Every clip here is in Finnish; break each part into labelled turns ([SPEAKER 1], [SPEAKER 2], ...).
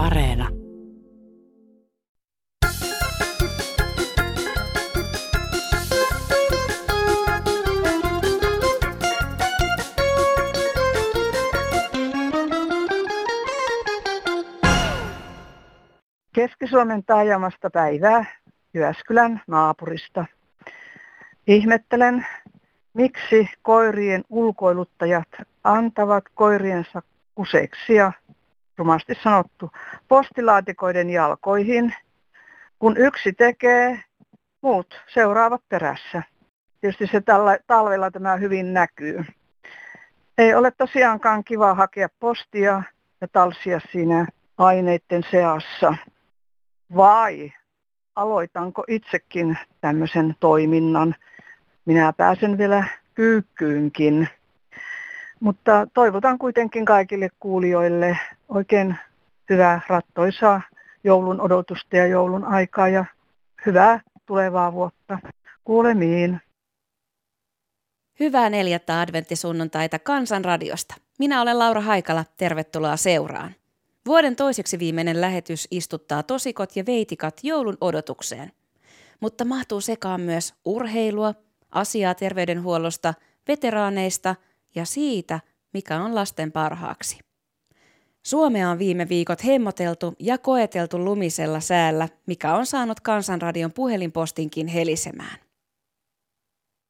[SPEAKER 1] Areena.
[SPEAKER 2] Keski-Suomen taajamasta päivää Jyväskylän naapurista. Ihmettelen, miksi koirien ulkoiluttajat antavat koiriensa kuseksia, rumasti sanottu, postilaatikoiden jalkoihin. Kun yksi tekee, muut seuraavat perässä. Tietysti se tällä, talvella tämä hyvin näkyy. Ei ole tosiaankaan kiva hakea postia ja talsia siinä aineiden seassa. Vai aloitanko itsekin tämmöisen toiminnan? Minä pääsen vielä kyykkyynkin. Mutta toivotan kuitenkin kaikille kuulijoille oikein hyvää rattoisaa joulun odotusta ja joulun aikaa ja hyvää tulevaa vuotta. Kuulemiin.
[SPEAKER 3] Hyvää neljättä adventtisunnuntaita Kansanradiosta. Minä olen Laura Haikala, tervetuloa seuraan. Vuoden toiseksi viimeinen lähetys istuttaa tosikot ja veitikat joulun odotukseen. Mutta mahtuu sekaan myös urheilua, asiaa terveydenhuollosta, veteraaneista ja siitä, mikä on lasten parhaaksi. Suomea on viime viikot hemmoteltu ja koeteltu lumisella säällä, mikä on saanut Kansanradion puhelinpostinkin helisemään.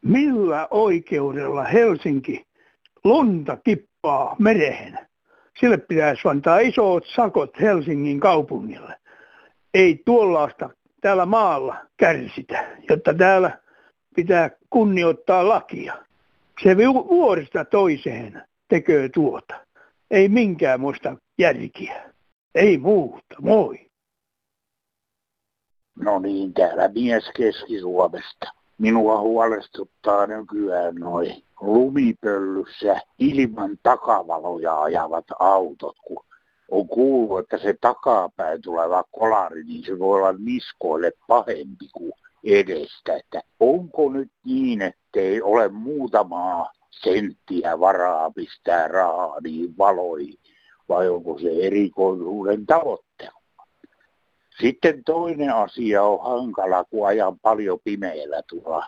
[SPEAKER 4] Millä oikeudella Helsinki lunta tippaa merehen? Sille pitäisi antaa isot sakot Helsingin kaupungille. Ei tuollaista täällä maalla kärsitä, jotta täällä pitää kunnioittaa lakia. Se vuodesta toiseen tekee tuota. Ei minkään muista järkiä. Ei muuta, moi.
[SPEAKER 5] No niin, täällä mies Keski-Suomesta. Minua huolestuttaa nykyään noin lumipöllyssä ilman takavaloja ajavat autot, kun on kuullut, että se takapäin tuleva kolari, niin se voi olla niskoille pahempi kuin edestä. Että onko nyt niin, ettei ole muutamaa senttiä varaa pistää rahaa niin valoihin, vai onko se erikoisuuden tavoittelu? Sitten toinen asia on hankala, kun ajan paljon pimeällä tuolla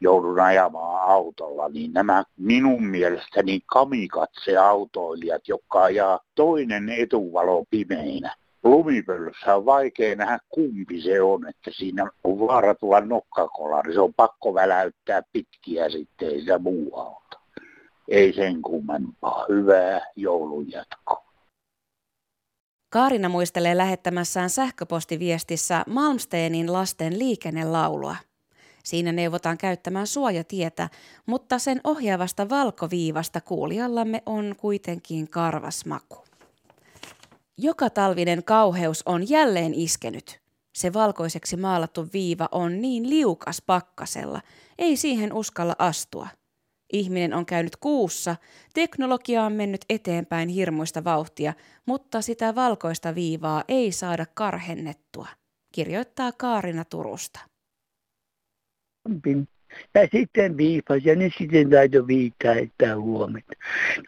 [SPEAKER 5] joudun ajamaan autolla, niin nämä minun mielestäni kamikatse-autoilijat, jotka ajaa toinen etuvalo pimeinä. Lumipöllyssä on vaikea nähdä kumpi se on, että siinä on vaara tulla nokkakolari. Se on pakko väläyttää pitkiä sitten, ei se muu auto. Ei sen kummempaa. Hyvää joulun jatkoa.
[SPEAKER 3] Kaarina muistelee lähettämässään sähköpostiviestissä Malmsteenin lasten liikennelaulua. Siinä neuvotaan käyttämään suojatietä, mutta sen ohjaavasta valkoviivasta kuulijallamme on kuitenkin karvas maku. Joka talvinen kauheus on jälleen iskenyt. Se valkoiseksi maalattu viiva on niin liukas pakkasella, ei siihen uskalla astua – Ihminen on käynyt kuussa, teknologia on mennyt eteenpäin hirmuista vauhtia, mutta sitä valkoista viivaa ei saada karhennettua, kirjoittaa Kaarina Turusta.
[SPEAKER 4] Ja sitten viipas ja nyt sitten täytyy viittää että huomenta.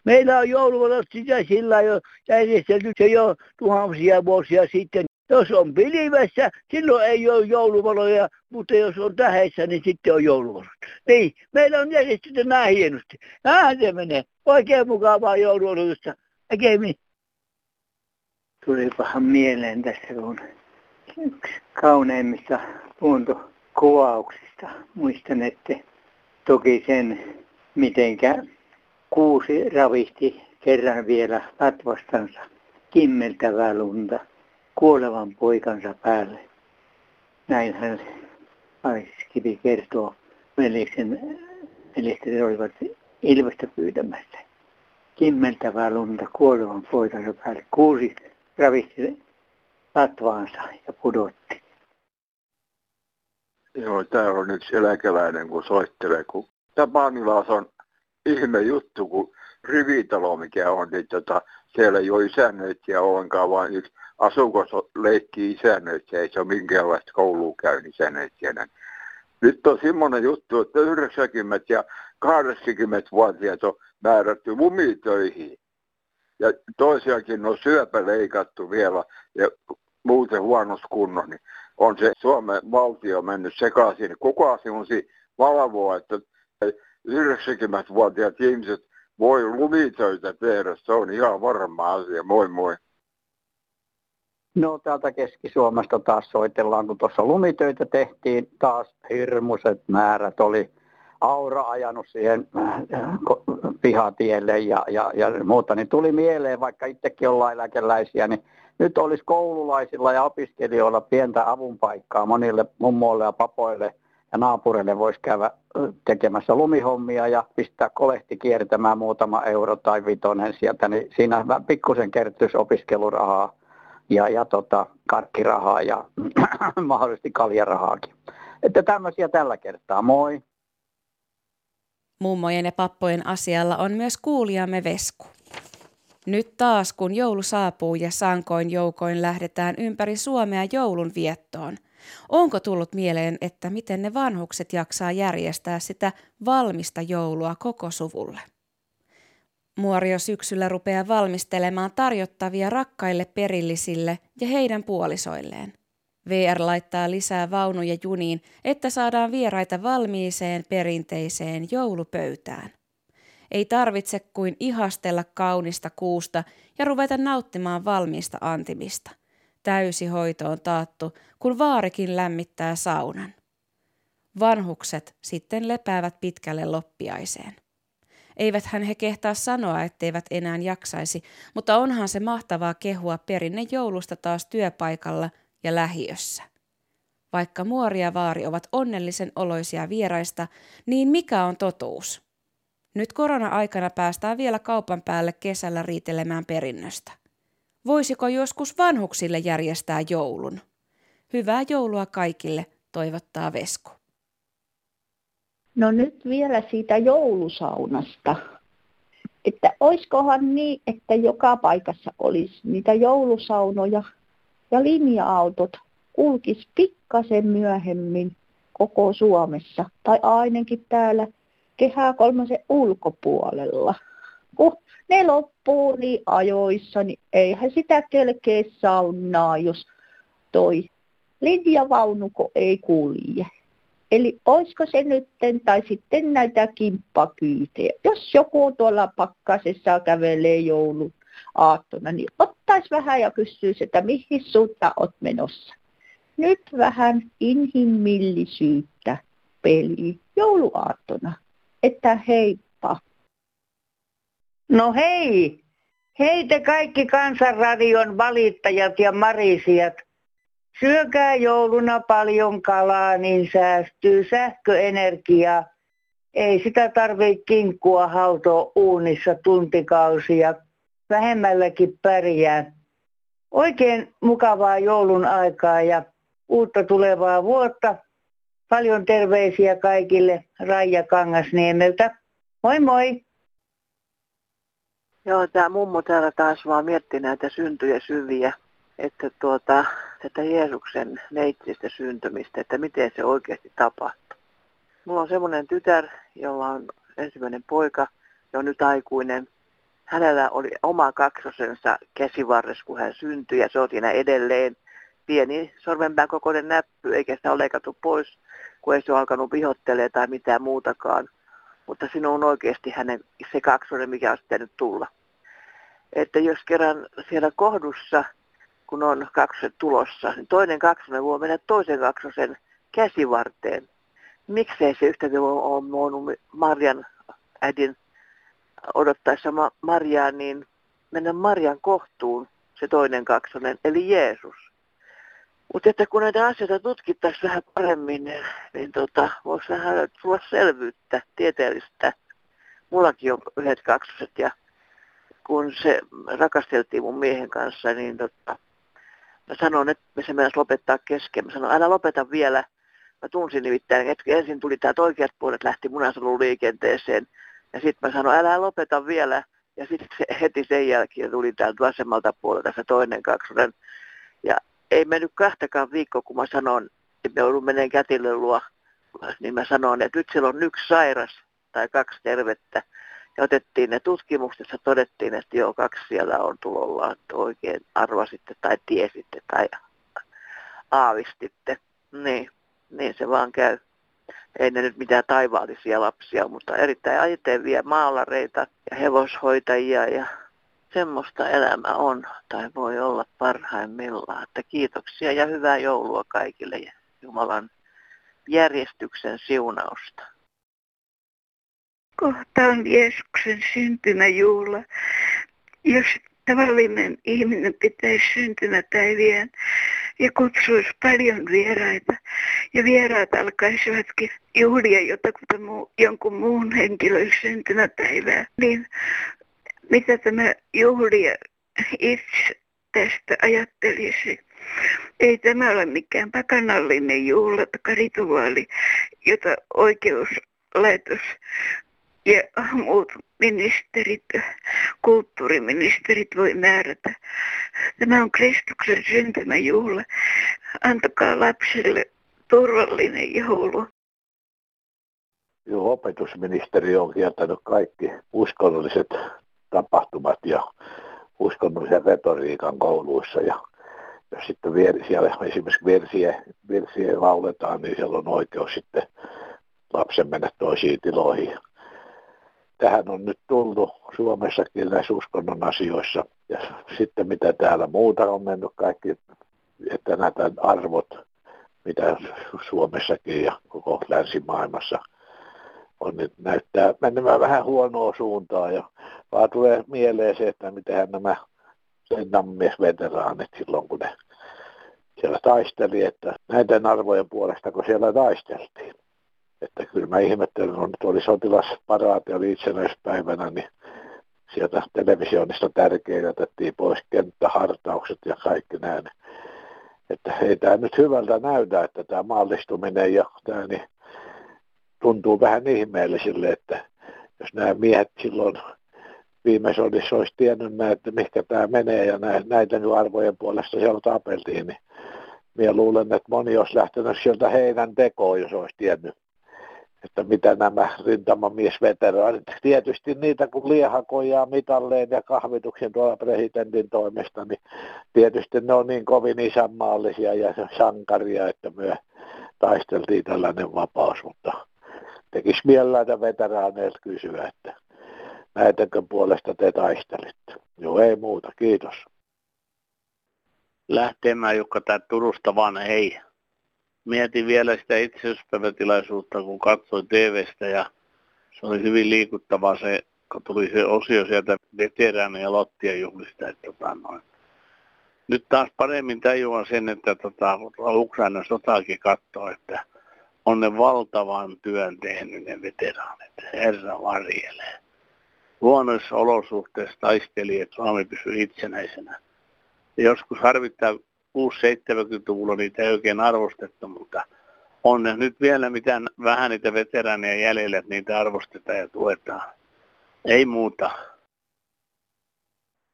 [SPEAKER 4] Meillä on jouluvalot sillä jo järjestelty se jo tuhansia vuosia sitten. Jos on pilvessä, silloin ei ole jouluvaloja, mutta jos on tähessä, niin sitten on jouluvalot. Niin, meillä on järjestetty näin hienosti. Näin se menee. Oikein mukavaa jouluodotusta. Näkemiin.
[SPEAKER 6] Tulipahan mieleen tässä, kun yksi kauneimmista luontokuvauksista. Muistan, että toki sen, mitenkä kuusi ravihti kerran vielä latvastansa kimmeltävää lunta kuolevan poikansa päälle. Näin hän kertoo veljeksen, veljekset olivat ilmestä pyytämässä. Kimmeltävää lunta kuolevan poikansa päälle. Kuusi ravisti latvaansa ja pudotti.
[SPEAKER 7] Joo, täällä on yksi eläkeläinen, kun soittelee, kun Tapanilas on ihme juttu, kun rivitalo, mikä on, niin tota, siellä ei ole isännöitsijä ollenkaan, vaan yksi asukas leikkii isännöitsijä, ei se ole minkäänlaista koulua käynyt isännöitsijänä. Nyt on semmoinen juttu, että 90 ja 80-vuotiaat on määrätty lumitöihin. ja toisiakin on syöpä leikattu vielä ja muuten huonossa kunnossa, niin on se Suomen valtio mennyt sekaisin. Kuka sinunsi valvoa, että 90-vuotiaat ihmiset voi lumitöitä tehdä, se on ihan varma asia. Moi moi.
[SPEAKER 8] No täältä Keski-Suomesta taas soitellaan, kun tuossa lumitöitä tehtiin, taas hirmuiset määrät oli aura ajanut siihen äh, pihatielle ja, ja, ja muuta, niin tuli mieleen, vaikka itsekin ollaan eläkeläisiä, niin nyt olisi koululaisilla ja opiskelijoilla pientä avunpaikkaa monille mummoille ja papoille ja naapureille voisi käydä tekemässä lumihommia ja pistää kolehti kiertämään muutama euro tai vitonen sieltä, niin siinä pikkusen kertyisi opiskelurahaa ja, ja tota, karkkirahaa ja mahdollisesti kaljarahaakin. Että tämmöisiä tällä kertaa. Moi!
[SPEAKER 3] Mummojen ja pappojen asialla on myös kuulijamme Vesku. Nyt taas, kun joulu saapuu ja sankoin joukoin lähdetään ympäri Suomea joulun viettoon, onko tullut mieleen, että miten ne vanhukset jaksaa järjestää sitä valmista joulua koko suvulle? Muorio syksyllä rupeaa valmistelemaan tarjottavia rakkaille perillisille ja heidän puolisoilleen. VR laittaa lisää vaunuja juniin, että saadaan vieraita valmiiseen perinteiseen joulupöytään. Ei tarvitse kuin ihastella kaunista kuusta ja ruveta nauttimaan valmiista antimista. Täysi hoito on taattu, kun vaarikin lämmittää saunan. Vanhukset sitten lepäävät pitkälle loppiaiseen. Eiväthän he kehtaa sanoa, etteivät enää jaksaisi, mutta onhan se mahtavaa kehua perinne joulusta taas työpaikalla ja lähiössä. Vaikka muori ja vaari ovat onnellisen oloisia vieraista, niin mikä on totuus? Nyt korona-aikana päästään vielä kaupan päälle kesällä riitelemään perinnöstä. Voisiko joskus vanhuksille järjestää joulun? Hyvää joulua kaikille, toivottaa Vesku.
[SPEAKER 9] No nyt vielä siitä joulusaunasta. Että oiskohan niin, että joka paikassa olisi niitä joulusaunoja ja linja-autot kulkis pikkasen myöhemmin koko Suomessa. Tai ainakin täällä kehää kolmosen ulkopuolella. Kun ne loppuu niin ajoissa, niin eihän sitä kelkeä saunaa, jos toi linjavaunuko ei kulje. Eli olisiko se nyt, tai sitten näitä kimppakyytejä. Jos joku tuolla pakkasessa kävelee joulun aattona, niin ottaisi vähän ja kysyisi, että mihin suuntaan olet menossa. Nyt vähän inhimillisyyttä peli jouluaattona että heippa.
[SPEAKER 10] No hei! Hei te kaikki Kansanradion valittajat ja marisijat. Syökää jouluna paljon kalaa, niin säästyy sähköenergiaa. Ei sitä tarvitse kinkkua hautoa uunissa tuntikausia. Vähemmälläkin pärjää. Oikein mukavaa joulun aikaa ja uutta tulevaa vuotta. Paljon terveisiä kaikille Raija Kangasniemeltä. Moi moi!
[SPEAKER 11] Joo, tämä mummo täällä taas vaan mietti näitä syntyjä syviä, että tuota, tätä Jeesuksen neitsistä syntymistä, että miten se oikeasti tapahtuu. Mulla on semmoinen tytär, jolla on ensimmäinen poika, jo nyt aikuinen. Hänellä oli oma kaksosensa käsivarres, kun hän syntyi ja se on siinä edelleen pieni sormenpään kokoinen näppy, eikä sitä ole leikattu pois kun ei se ole alkanut vihottelee tai mitään muutakaan. Mutta sinun on oikeasti hänen se kaksonen, mikä on pitänyt tulla. Että jos kerran siellä kohdussa, kun on kaksoset tulossa, niin toinen kaksonen voi mennä toisen kaksosen käsivarteen. Miksei se yhtä ole voinut Marjan äidin odottaessa Marjaa, niin mennä Marjan kohtuun se toinen kaksonen, eli Jeesus. Mutta että kun näitä asioita tutkittaisiin vähän paremmin, niin, tota, voisi vähän tulla selvyyttä tieteellistä. Mullakin on yhdet kaksoset ja kun se rakasteltiin mun miehen kanssa, niin tota, mä sanoin, että se mennäisi lopettaa kesken. Mä sanoin, älä lopeta vielä. Mä tunsin nimittäin, että ensin tuli tämä oikeat puolet, lähti munasolun liikenteeseen. Ja sitten mä sanoin, älä lopeta vielä. Ja sitten heti sen jälkeen tuli täältä vasemmalta puolelta se toinen kaksonen. Ja ei mennyt kahtakaan viikkoa, kun mä sanon, että me joudun meneen kätille luo, niin mä sanon, että nyt siellä on yksi sairas tai kaksi tervettä. Ja otettiin ne tutkimukset, ja todettiin, että joo, kaksi siellä on tulolla, että oikein arvasitte tai tiesitte tai aavistitte. Niin, niin se vaan käy. Ei ne nyt mitään taivaallisia lapsia, mutta erittäin ajatelvia maalareita ja hevoshoitajia ja semmoista elämä on tai voi olla parhaimmillaan. Että kiitoksia ja hyvää joulua kaikille ja Jumalan järjestyksen siunausta.
[SPEAKER 12] Kohta on Jeesuksen syntymäjuhla. Jos tavallinen ihminen pitäisi syntymäpäiviään ja kutsuisi paljon vieraita ja vieraat alkaisivatkin juhlia jotakuta muu, jonkun muun henkilön syntymäpäivää, niin mitä tämä juhlia itse tästä ajattelisi? Ei tämä ole mikään pakanallinen juhla tai rituaali, jota oikeuslaitos ja muut ministerit, kulttuuriministerit voi määrätä. Tämä on Kristuksen syntymäjuhla. Antakaa lapsille turvallinen joulu.
[SPEAKER 13] Joo, opetusministeri on kieltänyt kaikki uskonnolliset tapahtumat ja uskonnollisen retoriikan kouluissa. Ja jos sitten siellä esimerkiksi versiä, versiä lauletaan, niin siellä on oikeus sitten lapsen mennä toisiin tiloihin tähän on nyt tullut Suomessakin näissä uskonnon asioissa. Ja sitten mitä täällä muuta on mennyt kaikki, että näitä arvot, mitä Suomessakin ja koko länsimaailmassa on, niin näyttää menemään vähän huonoa suuntaan. Ja vaan tulee mieleen se, että miten nämä veteraanit silloin, kun ne siellä taisteli, että näiden arvojen puolesta, kun siellä taisteltiin. Että kyllä mä ihmettelen, kun nyt oli sotilasparaati, oli itsenäispäivänä, niin sieltä televisioinnista tärkeitä otettiin pois kenttähartaukset ja kaikki näin. Että ei tämä nyt hyvältä näytä, että tämä maallistuminen ja tämä niin tuntuu vähän ihmeellisille, että jos nämä miehet silloin viime sodissa olisi tiennyt että mikä tämä menee ja näitä nyt arvojen puolesta siellä tapeltiin, niin minä luulen, että moni olisi lähtenyt sieltä heidän tekoon, jos olisi tiennyt että mitä nämä rintamamiesveteraanit, tietysti niitä kun liehakoja mitalleen ja kahvituksen tuolla presidentin toimesta, niin tietysti ne on niin kovin isänmaallisia ja sankaria, että me taisteltiin tällainen vapaus, mutta tekisi mielellä veteraaneilta kysyä, että näitäkö puolesta te taistelitte. Joo, ei muuta, kiitos.
[SPEAKER 14] Lähtemään Jukka täältä Turusta vaan ei mietin vielä sitä itseyspäivätilaisuutta, kun katsoin TVstä ja se oli hyvin liikuttavaa se, kun tuli se osio sieltä veteraani ja lattia juhlista. Että, tota, noin. Nyt taas paremmin tajuan sen, että tota, Ukrainan sotaakin katsoo, että on ne valtavan työn tehnyt ne veteraanit. Herra varjelee. Huonoissa olosuhteissa taisteli, että Suomi pysyy itsenäisenä. Joskus harvittaa 6-70-luvulla niitä ei oikein arvostettu, mutta on nyt vielä mitään vähän niitä veteraaneja jäljellä, että niitä arvostetaan ja tuetaan. Ei muuta.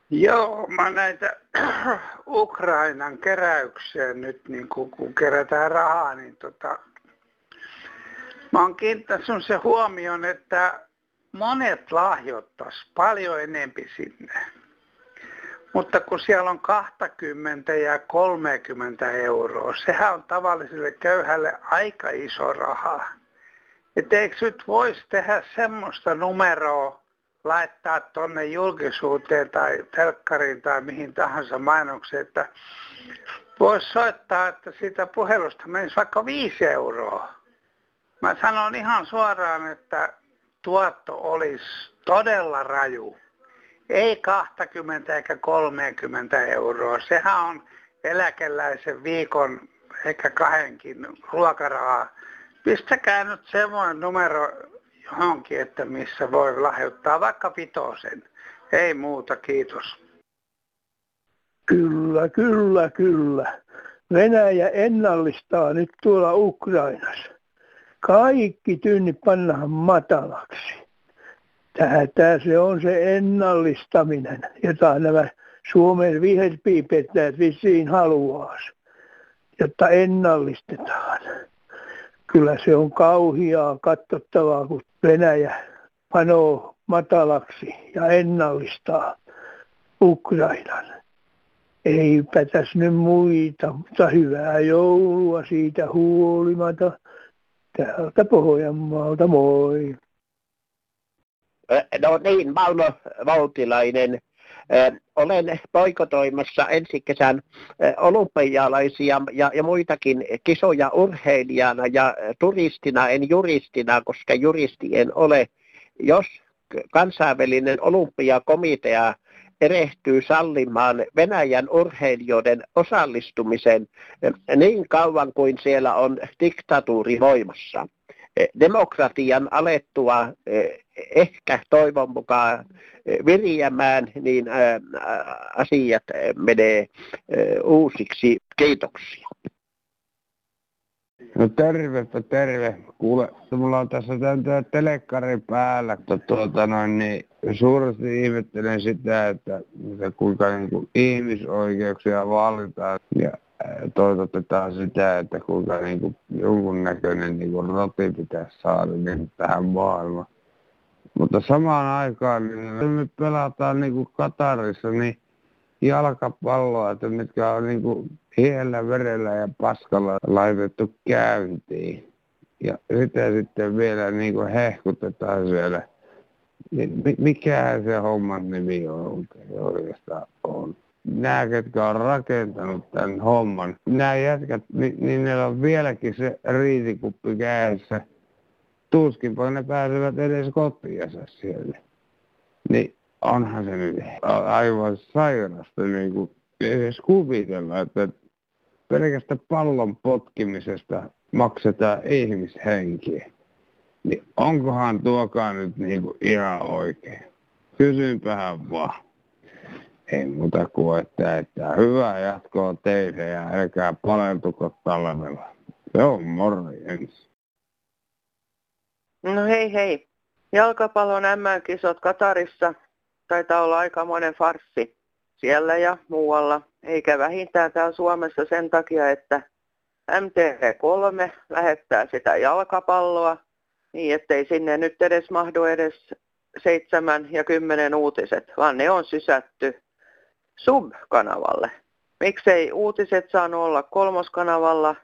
[SPEAKER 15] Joo, mä näitä Ukrainan keräyksiä nyt, niin kun, kun kerätään rahaa, niin tota, mä oon kiinnittänyt se huomioon, että monet lahjoittaisi paljon enempi sinne. Mutta kun siellä on 20 ja 30 euroa, sehän on tavalliselle köyhälle aika iso raha. Että eikö nyt voisi tehdä semmoista numeroa, laittaa tuonne julkisuuteen tai telkkariin tai mihin tahansa mainokseen, että voisi soittaa, että siitä puhelusta menisi vaikka 5 euroa. Mä sanon ihan suoraan, että tuotto olisi todella raju. Ei 20 eikä 30 euroa. Sehän on eläkeläisen viikon ehkä kahdenkin ruokarahaa. Pistäkää nyt semmoinen numero johonkin, että missä voi lahjoittaa vaikka vitosen. Ei muuta, kiitos.
[SPEAKER 4] Kyllä, kyllä, kyllä. Venäjä ennallistaa nyt tuolla Ukrainassa. Kaikki tynnit pannaan matalaksi. Tämä se on se ennallistaminen, jota nämä Suomen viherpiipettäjät vissiin haluaa, jotta ennallistetaan. Kyllä se on kauhiaa katsottavaa, kun Venäjä panoo matalaksi ja ennallistaa Ukrainan. Eipä tässä nyt muita, mutta hyvää joulua siitä huolimatta. Täältä Pohjanmaalta, moi.
[SPEAKER 16] No niin, Mauno Valtilainen. Olen poikotoimassa ensi kesän olympialaisia ja, ja muitakin kisoja urheilijana ja turistina, en juristina, koska juristi en ole. Jos kansainvälinen olympiakomitea erehtyy sallimaan Venäjän urheilijoiden osallistumisen niin kauan kuin siellä on diktatuuri voimassa. Demokratian alettua ehkä toivon mukaan viriämään, niin asiat menee uusiksi. Kiitoksia.
[SPEAKER 17] No tervepä terve. Kuule, mulla on tässä tämä telekkari päällä. Tuota, noin, niin suuresti ihmettelen sitä, että, että kuinka niin kuin, ihmisoikeuksia valitaan ja toivotetaan sitä, että kuinka niin kuin, jonkunnäköinen niin kuin, roti pitäisi saada niin tähän maailmaan. Mutta samaan aikaan, niin me pelataan niin kuin Katarissa, niin jalkapalloa, että mitkä on niin kuin hiellä, verellä ja paskalla laitettu käyntiin. Ja sitä sitten vielä niin kuin hehkutetaan siellä. Niin mikä se homman nimi on oikeastaan on? Nämä, ketkä on rakentanut tämän homman, nämä jätkät, niin, niin niillä on vieläkin se riitikuppi kädessä. Tuskinpa ne pääsevät edes kotiinsa siellä. Niin onhan se nyt aivan sairasta niin kuin edes kuvitella, että pelkästä pallon potkimisesta maksetaan ihmishenkiä. Niin onkohan tuokaan nyt niin kuin ihan oikein? Kysynpähän vaan. Ei muuta kuin, että, että hyvää jatkoa teille ja älkää paleltuko talvella. Se on morjens.
[SPEAKER 18] No hei hei. Jalkapallon MM-kisot Katarissa taitaa olla aikamoinen farssi siellä ja muualla, eikä vähintään täällä Suomessa sen takia, että MTV3 lähettää sitä jalkapalloa niin, ettei sinne nyt edes mahdu edes seitsemän ja kymmenen uutiset, vaan ne on sysätty sub-kanavalle. Miksei uutiset saanut olla kolmoskanavalla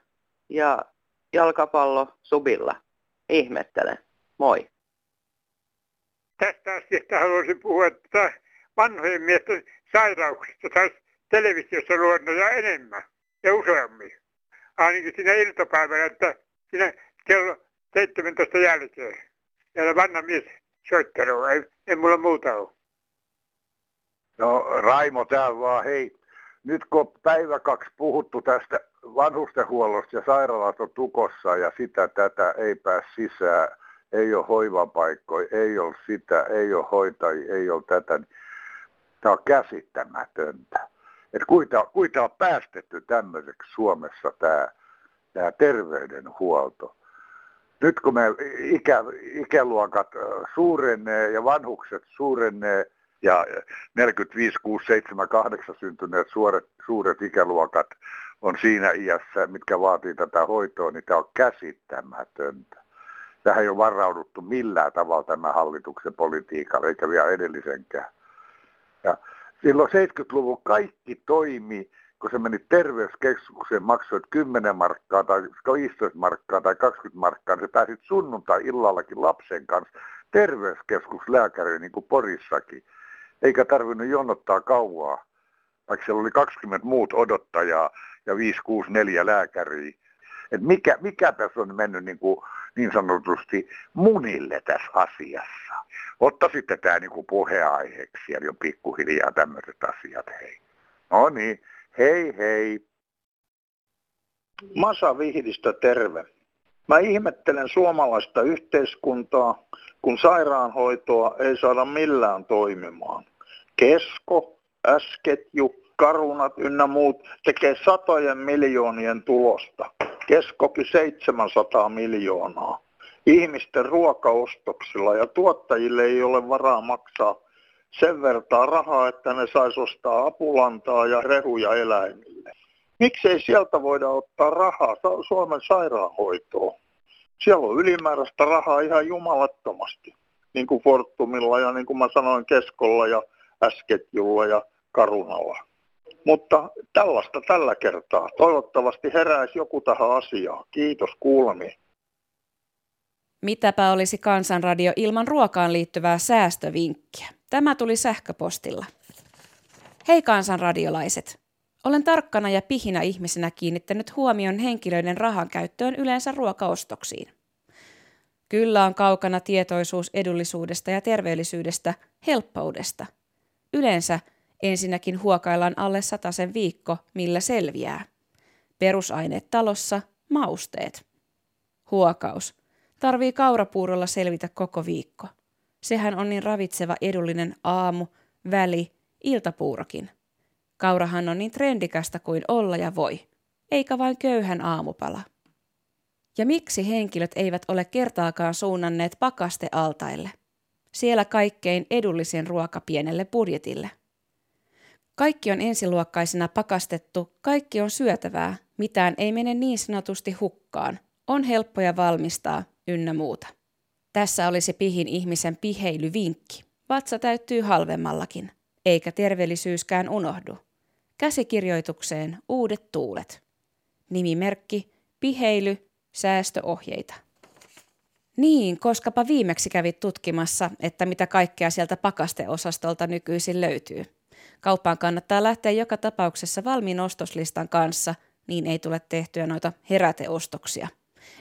[SPEAKER 18] ja jalkapallo subilla? Ihmettelen. Moi.
[SPEAKER 19] Tästä asiasta haluaisin puhua, että vanhojen miesten sairauksista saisi televisiossa luonnoja enemmän ja useammin. Ainakin siinä iltapäivällä, että siinä kello 17 jälkeen. Ja vanha mies soittelu, ei, ei mulla muuta ole.
[SPEAKER 20] No Raimo täällä vaan, hei. Nyt kun päivä kaksi puhuttu tästä vanhustenhuollosta ja sairaalat on tukossa ja sitä tätä ei pääse sisään, ei ole hoivapaikkoja, ei ole sitä, ei ole hoitajia, ei ole tätä. Niin Tämä on käsittämätöntä. Että kuita, kuita on päästetty tämmöiseksi Suomessa tämä, tämä terveydenhuolto. Nyt kun me ikä, ikäluokat suurenee ja vanhukset suurenee ja 45, 6, 7, 8 syntyneet suuret, suuret ikäluokat on siinä iässä, mitkä vaatii tätä hoitoa, niin tämä on käsittämätöntä. Tähän ei ole varauduttu millään tavalla tämä hallituksen politiikalla, eikä vielä edellisenkään. Ja silloin 70-luvun kaikki toimi, kun se meni terveyskeskukseen, maksoit 10 markkaa tai 15 markkaa tai 20 markkaa, niin se pääsit sunnuntai-illallakin lapsen kanssa terveyskeskuslääkäriin niin kuin Porissakin. Eikä tarvinnut jonottaa kauaa, vaikka siellä oli 20 muut odottajaa ja 5, 6, 4 lääkäriä. Et mikä, mikä tässä on mennyt niin, kuin, niin sanotusti munille tässä asiassa? Ottaisitte tämä niin kuin puheaiheeksi ja jo pikkuhiljaa tämmöiset asiat, hei. No niin, hei hei.
[SPEAKER 21] Masa Vihdistä terve. Mä ihmettelen suomalaista yhteiskuntaa, kun sairaanhoitoa ei saada millään toimimaan. Kesko, äsketju, karunat ynnä muut tekee satojen miljoonien tulosta. Keskokin 700 miljoonaa ihmisten ruokaostoksilla ja tuottajille ei ole varaa maksaa sen vertaa rahaa, että ne saisi ostaa apulantaa ja rehuja eläimille. Miksei sieltä voida ottaa rahaa Suomen sairaanhoitoon? Siellä on ylimääräistä rahaa ihan jumalattomasti. niin kuin Fortumilla ja niin kuin mä sanoin Keskolla ja Äsketjulla ja Karunalla. Mutta tällaista tällä kertaa. Toivottavasti heräisi joku tähän asiaan. Kiitos kuulemiin.
[SPEAKER 3] Mitäpä olisi Kansanradio ilman ruokaan liittyvää säästövinkkiä? Tämä tuli sähköpostilla. Hei kansanradiolaiset! Olen tarkkana ja pihinä ihmisenä kiinnittänyt huomion henkilöiden rahan käyttöön yleensä ruokaostoksiin. Kyllä on kaukana tietoisuus edullisuudesta ja terveellisyydestä, helppoudesta. Yleensä ensinnäkin huokaillaan alle sen viikko, millä selviää. Perusaineet talossa, mausteet. Huokaus. Tarvii kaurapuurolla selvitä koko viikko. Sehän on niin ravitseva edullinen aamu, väli, iltapuurokin. Kaurahan on niin trendikästä kuin olla ja voi, eikä vain köyhän aamupala. Ja miksi henkilöt eivät ole kertaakaan suunnanneet pakastealtaille? Siellä kaikkein edullisin ruoka pienelle budjetille. Kaikki on ensiluokkaisena pakastettu, kaikki on syötävää, mitään ei mene niin sanotusti hukkaan, on helppoja valmistaa, ynnä muuta. Tässä olisi pihin ihmisen piheilyvinkki. Vatsa täyttyy halvemmallakin, eikä terveellisyyskään unohdu. Käsikirjoitukseen uudet tuulet. Nimimerkki, piheily, säästöohjeita. Niin, koskapa viimeksi kävit tutkimassa, että mitä kaikkea sieltä pakasteosastolta nykyisin löytyy. Kauppaan kannattaa lähteä joka tapauksessa valmiin ostoslistan kanssa, niin ei tule tehtyä noita heräteostoksia.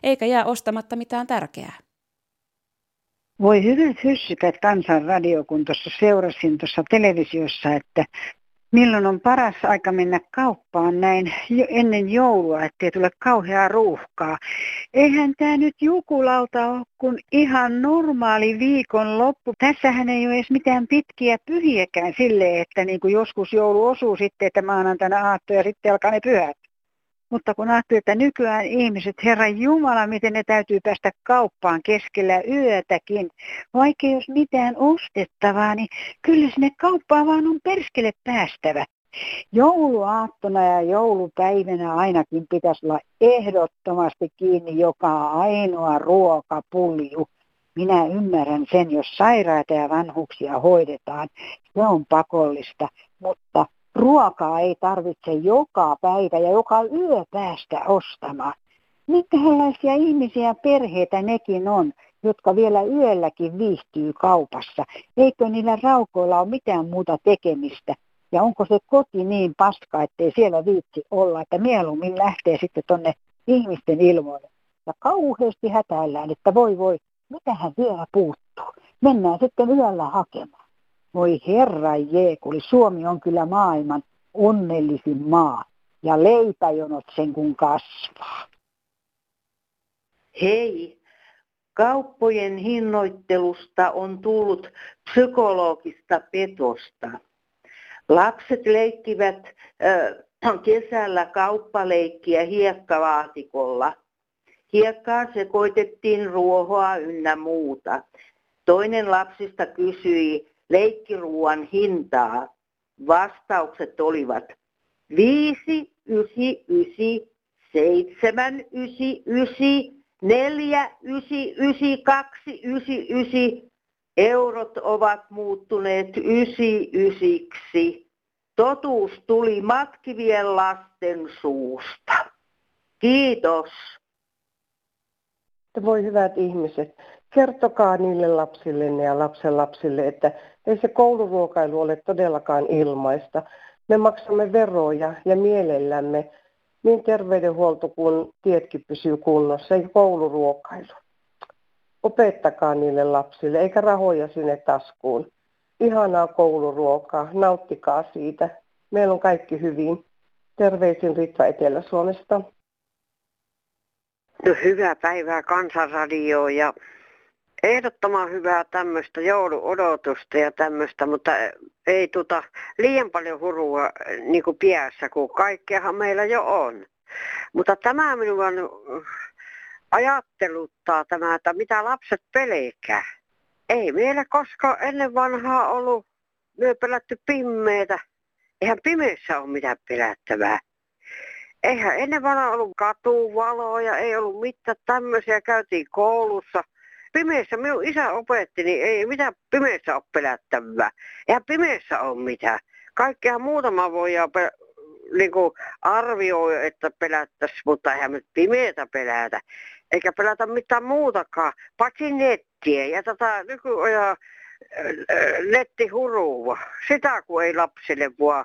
[SPEAKER 3] Eikä jää ostamatta mitään tärkeää.
[SPEAKER 22] Voi hyvät hyssykät kansanradio, kun tuossa seurasin tuossa televisiossa, että milloin on paras aika mennä kauppaan näin jo ennen joulua, ettei tule kauheaa ruuhkaa. Eihän tämä nyt Jukulalta ole kuin ihan normaali viikon loppu. Tässähän ei ole edes mitään pitkiä pyhiäkään sille, että niin kuin joskus joulu osuu sitten, että maanantaina aatto ja sitten alkaa ne pyhät. Mutta kun ajattelee, että nykyään ihmiset, Herran Jumala, miten ne täytyy päästä kauppaan keskellä yötäkin, vaikka jos mitään ostettavaa, niin kyllä sinne kauppaan vaan on perskele päästävä. Jouluaattona ja joulupäivänä ainakin pitäisi olla ehdottomasti kiinni joka ainoa ruokapulju. Minä ymmärrän sen, jos sairaita ja vanhuksia hoidetaan, se on pakollista, mutta ruokaa ei tarvitse joka päivä ja joka yö päästä ostamaan. Minkälaisia ihmisiä perheitä nekin on, jotka vielä yölläkin viihtyy kaupassa. Eikö niillä raukoilla ole mitään muuta tekemistä? Ja onko se koti niin paska, ettei siellä viitsi olla, että mieluummin lähtee sitten tonne ihmisten ilmoille. Ja kauheasti hätäillään, että voi voi, mitähän vielä puuttuu. Mennään sitten yöllä hakemaan. Voi herra Jeekuli, Suomi on kyllä maailman onnellisin maa. Ja leipäjonot sen kun kasvaa.
[SPEAKER 10] Hei, kauppojen hinnoittelusta on tullut psykologista petosta. Lapset leikkivät äh, kesällä kauppaleikkiä hiekkalaatikolla. Hiekkaan sekoitettiin ruohoa ynnä muuta. Toinen lapsista kysyi, leikkiruuan hintaa. Vastaukset olivat 5, 9, 9, 7, 9, 9, 4, 9, 9, 2, 9, 9. Eurot ovat muuttuneet ysi ysiksi. Totuus tuli matkivien lasten suusta. Kiitos.
[SPEAKER 23] Voi hyvät ihmiset, kertokaa niille lapsille ja lapsen lapsille, että ei se kouluruokailu ole todellakaan ilmaista. Me maksamme veroja ja mielellämme niin terveydenhuolto kuin tietkin pysyy kunnossa, ei kouluruokailu. Opettakaa niille lapsille, eikä rahoja sinne taskuun. Ihanaa kouluruokaa, nauttikaa siitä. Meillä on kaikki hyvin. Terveisin Ritva Etelä-Suomesta.
[SPEAKER 24] No, hyvää päivää Kansanradioon ja ehdottoman hyvää tämmöistä jouluodotusta ja tämmöistä, mutta ei tuota liian paljon hurua niin kuin piässä, kun kaikkeahan meillä jo on. Mutta tämä minua ajatteluttaa tämä, että mitä lapset pelkää. Ei meillä koskaan ennen vanhaa ollut myö pelätty pimmeitä. Eihän pimeässä ole mitään pelättävää. Eihän ennen vanhaa ollut katuvaloja, ei ollut mitään tämmöisiä. Käytiin koulussa pimeässä, minun isä opetti, niin ei mitään pimeässä ole pelättävää. Eihän pimeässä ole mitään. Kaikkea muutama voi niin kuin arvioi, että pelättäisiin, mutta eihän nyt pimeätä pelätä. Eikä pelätä mitään muutakaan, paitsi nettiä ja tätä nykyajan nettihurua. Sitä kun ei lapsille voi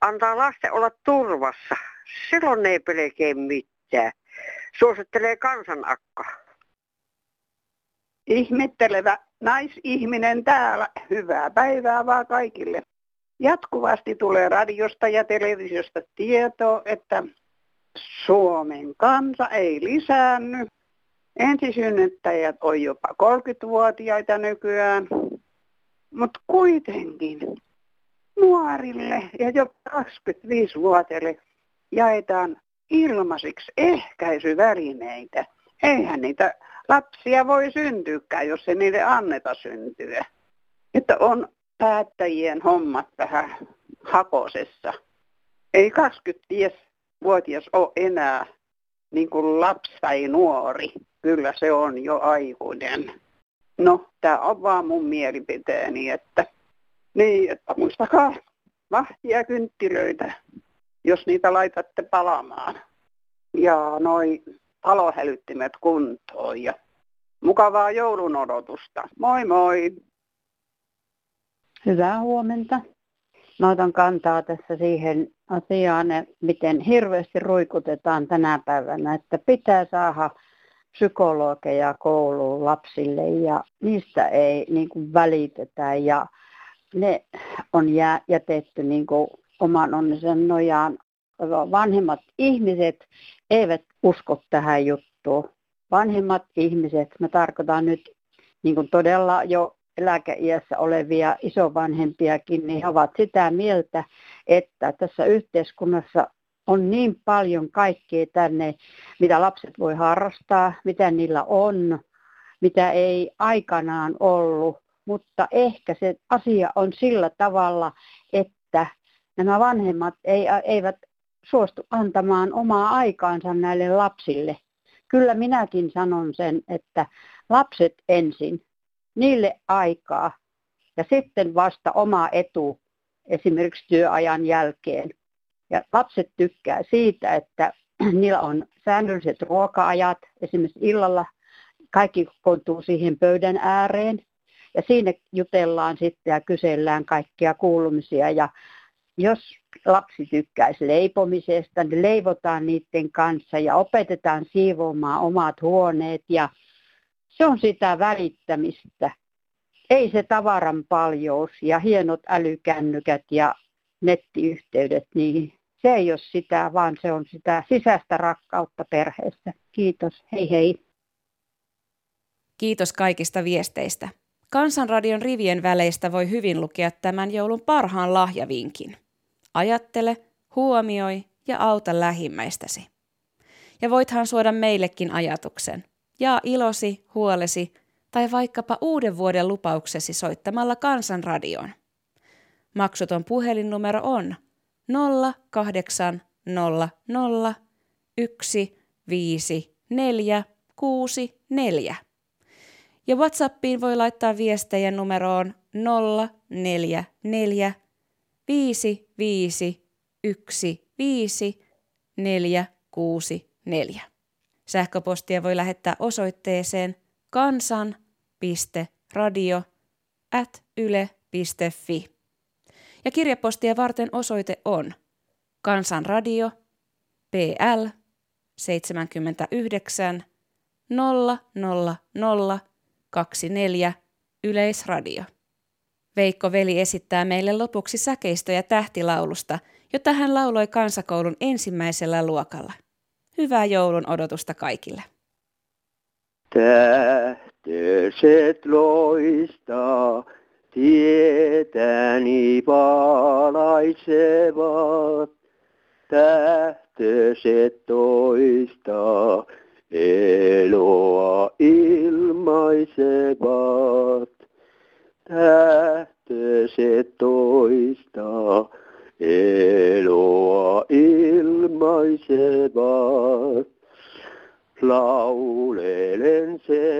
[SPEAKER 24] antaa lasten olla turvassa. Silloin ei pelkää mitään. Suosittelee kansanakka.
[SPEAKER 25] Ihmettelevä naisihminen täällä. Hyvää päivää vaan kaikille. Jatkuvasti tulee radiosta ja televisiosta tietoa, että Suomen kansa ei lisäänny. Ensisynnyttäjät on jopa 30-vuotiaita nykyään. Mutta kuitenkin nuorille ja jopa 25-vuotiaille jaetaan ilmaisiksi ehkäisyvälineitä. Eihän niitä lapsia voi syntyäkään, jos ei niille anneta syntyä. Että on päättäjien hommat vähän hakosessa. Ei 25-vuotias ole enää niin kuin lapsi tai nuori. Kyllä se on jo aikuinen. No, tämä on vaan mun mielipiteeni, että, niin, että muistakaa vahtia kynttilöitä, jos niitä laitatte palamaan. Ja noin palohälyttimet kuntoon ja mukavaa joulun odotusta. Moi moi!
[SPEAKER 26] Hyvää huomenta. Mä otan kantaa tässä siihen asiaan, miten hirveästi ruikutetaan tänä päivänä, että pitää saada psykologeja kouluun lapsille ja niistä ei niin kuin välitetä ja ne on jätetty niin kuin oman onnisen nojaan. Vanhemmat ihmiset eivät usko tähän juttuun. Vanhemmat ihmiset, mä tarkoitan nyt niin kuin todella jo eläkeiässä olevia isovanhempiakin, niin he ovat sitä mieltä, että tässä yhteiskunnassa on niin paljon kaikkea tänne, mitä lapset voi harrastaa, mitä niillä on, mitä ei aikanaan ollut. Mutta ehkä se asia on sillä tavalla, että nämä vanhemmat eivät suostu antamaan omaa aikaansa näille lapsille. Kyllä minäkin sanon sen, että lapset ensin, niille aikaa ja sitten vasta oma etu esimerkiksi työajan jälkeen. Ja lapset tykkää siitä, että niillä on säännölliset ruoka-ajat, esimerkiksi illalla kaikki kokoontuu siihen pöydän ääreen ja siinä jutellaan sitten ja kysellään kaikkia kuulumisia ja jos lapsi tykkäisi leipomisesta, niin leivotaan niiden kanssa ja opetetaan siivoamaan omat huoneet ja se on sitä välittämistä. Ei se tavaran paljous ja hienot älykännykät ja nettiyhteydet, niin se ei ole sitä, vaan se on sitä sisäistä rakkautta perheessä. Kiitos, hei hei.
[SPEAKER 3] Kiitos kaikista viesteistä. Kansanradion rivien väleistä voi hyvin lukea tämän joulun parhaan lahjavinkin. Ajattele, huomioi ja auta lähimmäistäsi. Ja voithan suoda meillekin ajatuksen. Jaa ilosi, huolesi tai vaikkapa uuden vuoden lupauksesi soittamalla Kansanradioon. Maksuton puhelinnumero on 0800 15464. Ja WhatsAppiin voi laittaa viestejä numeroon 044 5515464. Sähköpostia voi lähettää osoitteeseen kansan.radio at yle.fi. Ja kirjepostia varten osoite on Kansanradio PL 79 00024 Yleisradio. Veikko Veli esittää meille lopuksi säkeistöjä tähtilaulusta, jota hän lauloi kansakoulun ensimmäisellä luokalla. Hyvää joulun odotusta kaikille.
[SPEAKER 27] Tähtöset loistaa, tietäni valaisevat. Tähtöset toistaa, eloa ilmaisevat. Tähtöset toistaa, eloa ilmaisevat. laulelen sentään,